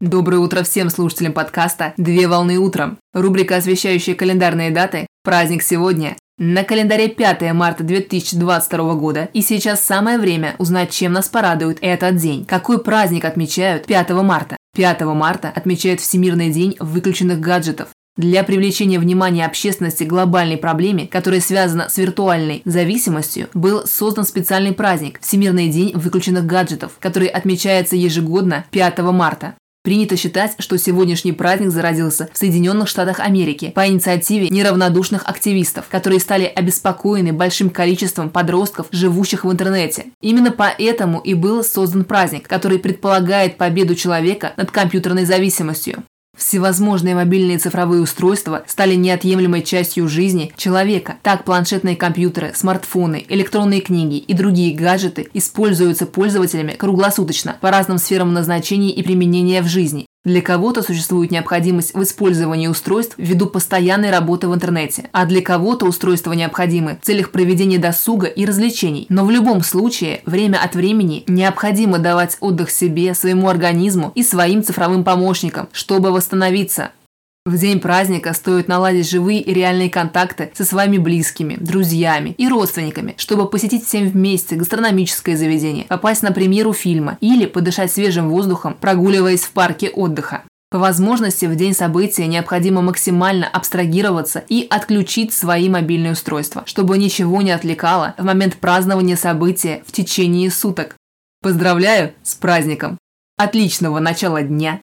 Доброе утро всем слушателям подкаста «Две волны утром». Рубрика, освещающая календарные даты. Праздник сегодня. На календаре 5 марта 2022 года, и сейчас самое время узнать, чем нас порадует этот день. Какой праздник отмечают 5 марта? 5 марта отмечают Всемирный день выключенных гаджетов. Для привлечения внимания общественности к глобальной проблеме, которая связана с виртуальной зависимостью, был создан специальный праздник – Всемирный день выключенных гаджетов, который отмечается ежегодно 5 марта. Принято считать, что сегодняшний праздник зародился в Соединенных Штатах Америки по инициативе неравнодушных активистов, которые стали обеспокоены большим количеством подростков, живущих в интернете. Именно поэтому и был создан праздник, который предполагает победу человека над компьютерной зависимостью. Всевозможные мобильные цифровые устройства стали неотъемлемой частью жизни человека. Так планшетные компьютеры, смартфоны, электронные книги и другие гаджеты используются пользователями круглосуточно по разным сферам назначения и применения в жизни. Для кого-то существует необходимость в использовании устройств ввиду постоянной работы в интернете, а для кого-то устройства необходимы в целях проведения досуга и развлечений. Но в любом случае, время от времени необходимо давать отдых себе, своему организму и своим цифровым помощникам, чтобы восстановиться. В день праздника стоит наладить живые и реальные контакты со своими близкими, друзьями и родственниками, чтобы посетить всем вместе гастрономическое заведение, попасть на премьеру фильма или подышать свежим воздухом, прогуливаясь в парке отдыха. По возможности в день события необходимо максимально абстрагироваться и отключить свои мобильные устройства, чтобы ничего не отвлекало в момент празднования события в течение суток. Поздравляю с праздником! Отличного начала дня